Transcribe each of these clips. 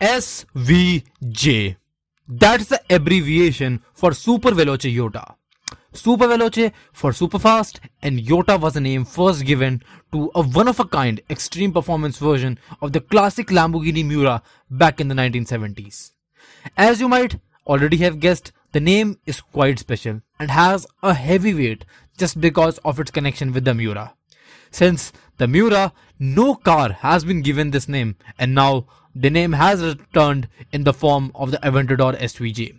SVJ. That's the abbreviation for Super Veloce Jota. Super Veloce for super fast and Jota was a name first given to a one-of-a-kind extreme performance version of the classic Lamborghini Miura back in the 1970s. As you might already have guessed, the name is quite special and has a heavy weight just because of its connection with the Miura. Since the Miura, no car has been given this name and now the name has returned in the form of the Aventador SVJ.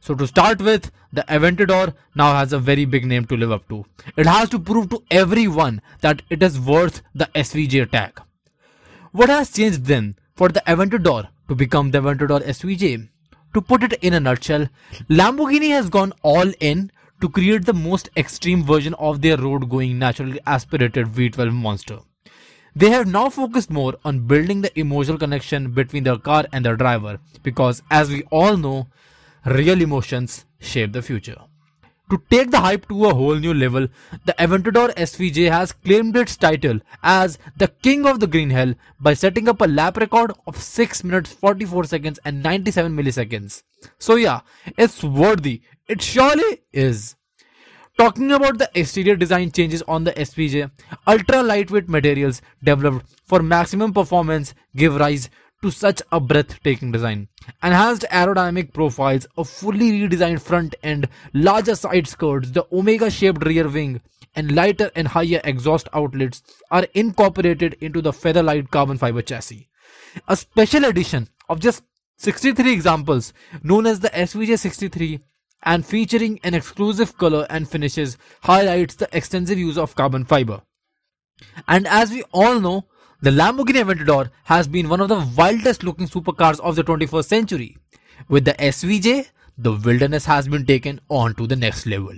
So to start with, the Aventador now has a very big name to live up to. It has to prove to everyone that it is worth the SVJ tag. What has changed then for the Aventador to become the Aventador SVJ? To put it in a nutshell, Lamborghini has gone all in to create the most extreme version of their road going naturally aspirated V12 monster. They have now focused more on building the emotional connection between the car and the driver because, as we all know, real emotions shape the future. To take the hype to a whole new level, the Aventador SVJ has claimed its title as the King of the Green Hell by setting up a lap record of 6 minutes 44 seconds and 97 milliseconds. So yeah, it's worthy. It surely is. Talking about the exterior design changes on the SVJ, ultra lightweight materials developed for maximum performance give rise to such a breathtaking design. Enhanced aerodynamic profiles, a fully redesigned front end, larger side skirts, the Omega shaped rear wing, and lighter and higher exhaust outlets are incorporated into the Featherlight carbon fiber chassis. A special edition of just 63 examples, known as the SVJ 63, and featuring an exclusive color and finishes, highlights the extensive use of carbon fiber. And as we all know, the Lamborghini Aventador has been one of the wildest looking supercars of the 21st century. With the SVJ, the wilderness has been taken on to the next level.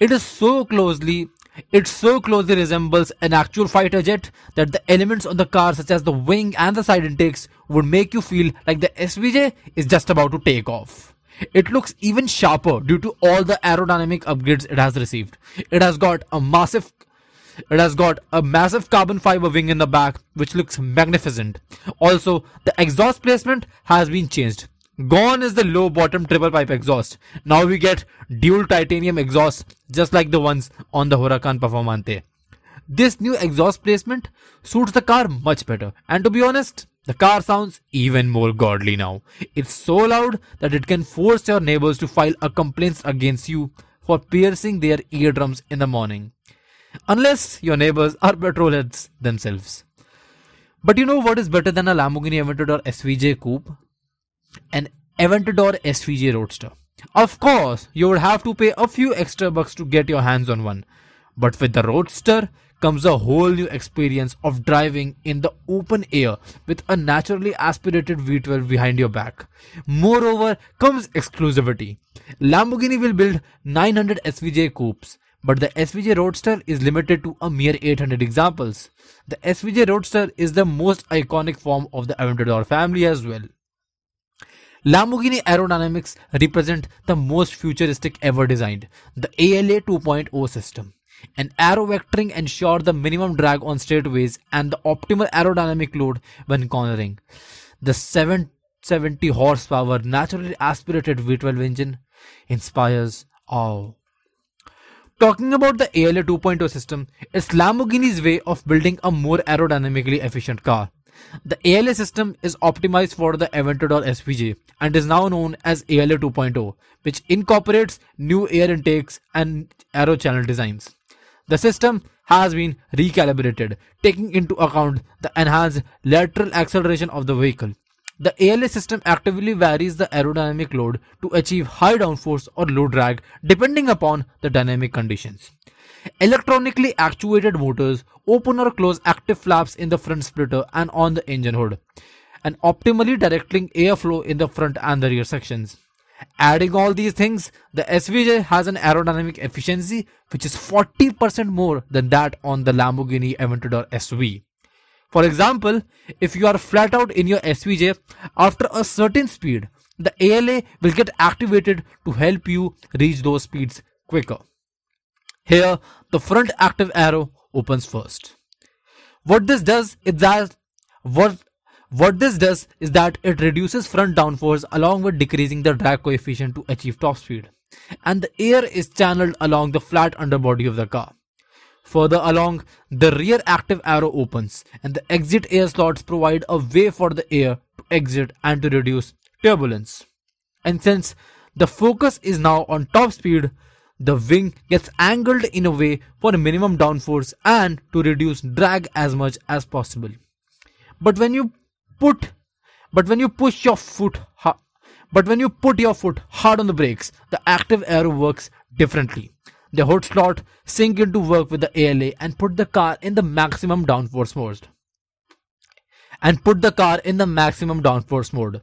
It is so closely it so closely resembles an actual fighter jet that the elements on the car such as the wing and the side intakes would make you feel like the SVJ is just about to take off. It looks even sharper due to all the aerodynamic upgrades it has received. It has got a massive it has got a massive carbon fiber wing in the back, which looks magnificent. Also, the exhaust placement has been changed. Gone is the low bottom triple pipe exhaust. Now we get dual titanium exhaust, just like the ones on the Huracan Performante. This new exhaust placement suits the car much better. And to be honest, the car sounds even more godly now. It's so loud that it can force your neighbors to file a complaint against you for piercing their eardrums in the morning unless your neighbors are petrolheads themselves. But you know what is better than a Lamborghini Aventador SVJ coupe? An Aventador SVJ Roadster. Of course, you would have to pay a few extra bucks to get your hands on one. But with the Roadster comes a whole new experience of driving in the open air with a naturally aspirated V12 behind your back. Moreover, comes exclusivity. Lamborghini will build 900 SVJ coupes but the SVJ Roadster is limited to a mere 800 examples. The SVJ Roadster is the most iconic form of the Aventador family as well. Lamborghini aerodynamics represent the most futuristic ever designed, the ALA 2.0 system. An aero vectoring ensure the minimum drag on straightaways and the optimal aerodynamic load when cornering. The 770 horsepower naturally aspirated V12 engine inspires awe. Talking about the ALA 2.0 system, it's Lamborghini's way of building a more aerodynamically efficient car. The ALA system is optimized for the Aventador SVJ and is now known as ALA 2.0, which incorporates new air intakes and aero channel designs. The system has been recalibrated, taking into account the enhanced lateral acceleration of the vehicle. The ALA system actively varies the aerodynamic load to achieve high downforce or low drag depending upon the dynamic conditions. Electronically actuated motors open or close active flaps in the front splitter and on the engine hood, and optimally directing airflow in the front and the rear sections. Adding all these things, the SVJ has an aerodynamic efficiency which is 40% more than that on the Lamborghini Aventador SV. For example, if you are flat out in your SVJ after a certain speed, the ALA will get activated to help you reach those speeds quicker. Here, the front active aero opens first. What this does is that what What this does is that it reduces front downforce along with decreasing the drag coefficient to achieve top speed. And the air is channeled along the flat underbody of the car. Further along, the rear active aero opens and the exit air slots provide a way for the air to exit and to reduce turbulence. And since the focus is now on top speed, the wing gets angled in a way for a minimum downforce and to reduce drag as much as possible. But when you put but when you push your foot but when you put your foot hard on the brakes, the active aero works differently. The hood slot sink into work with the ALA and put the car in the maximum downforce mode. And put the car in the maximum downforce mode.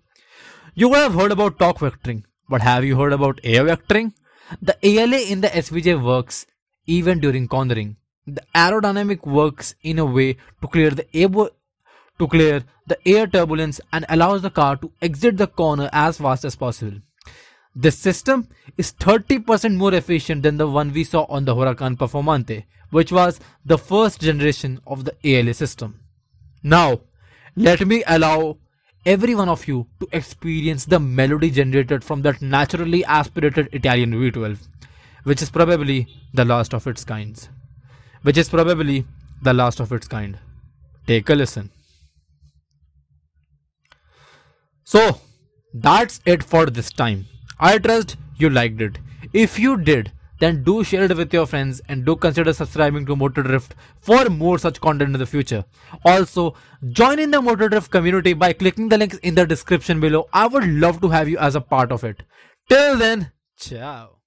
You would have heard about torque vectoring, but have you heard about air vectoring? The ALA in the SVJ works even during cornering. The aerodynamic works in a way to clear the air to clear the air turbulence and allows the car to exit the corner as fast as possible. This system is 30% more efficient than the one we saw on the Huracan Performante, which was the first generation of the ALA system. Now, let me allow every one of you to experience the melody generated from that naturally aspirated Italian V12, which is probably the last of its kinds. Which is probably the last of its kind. Take a listen. So, that's it for this time. I trust you liked it. If you did, then do share it with your friends and do consider subscribing to Motor Drift for more such content in the future. Also, join in the Motor Drift community by clicking the links in the description below. I would love to have you as a part of it. Till then, ciao.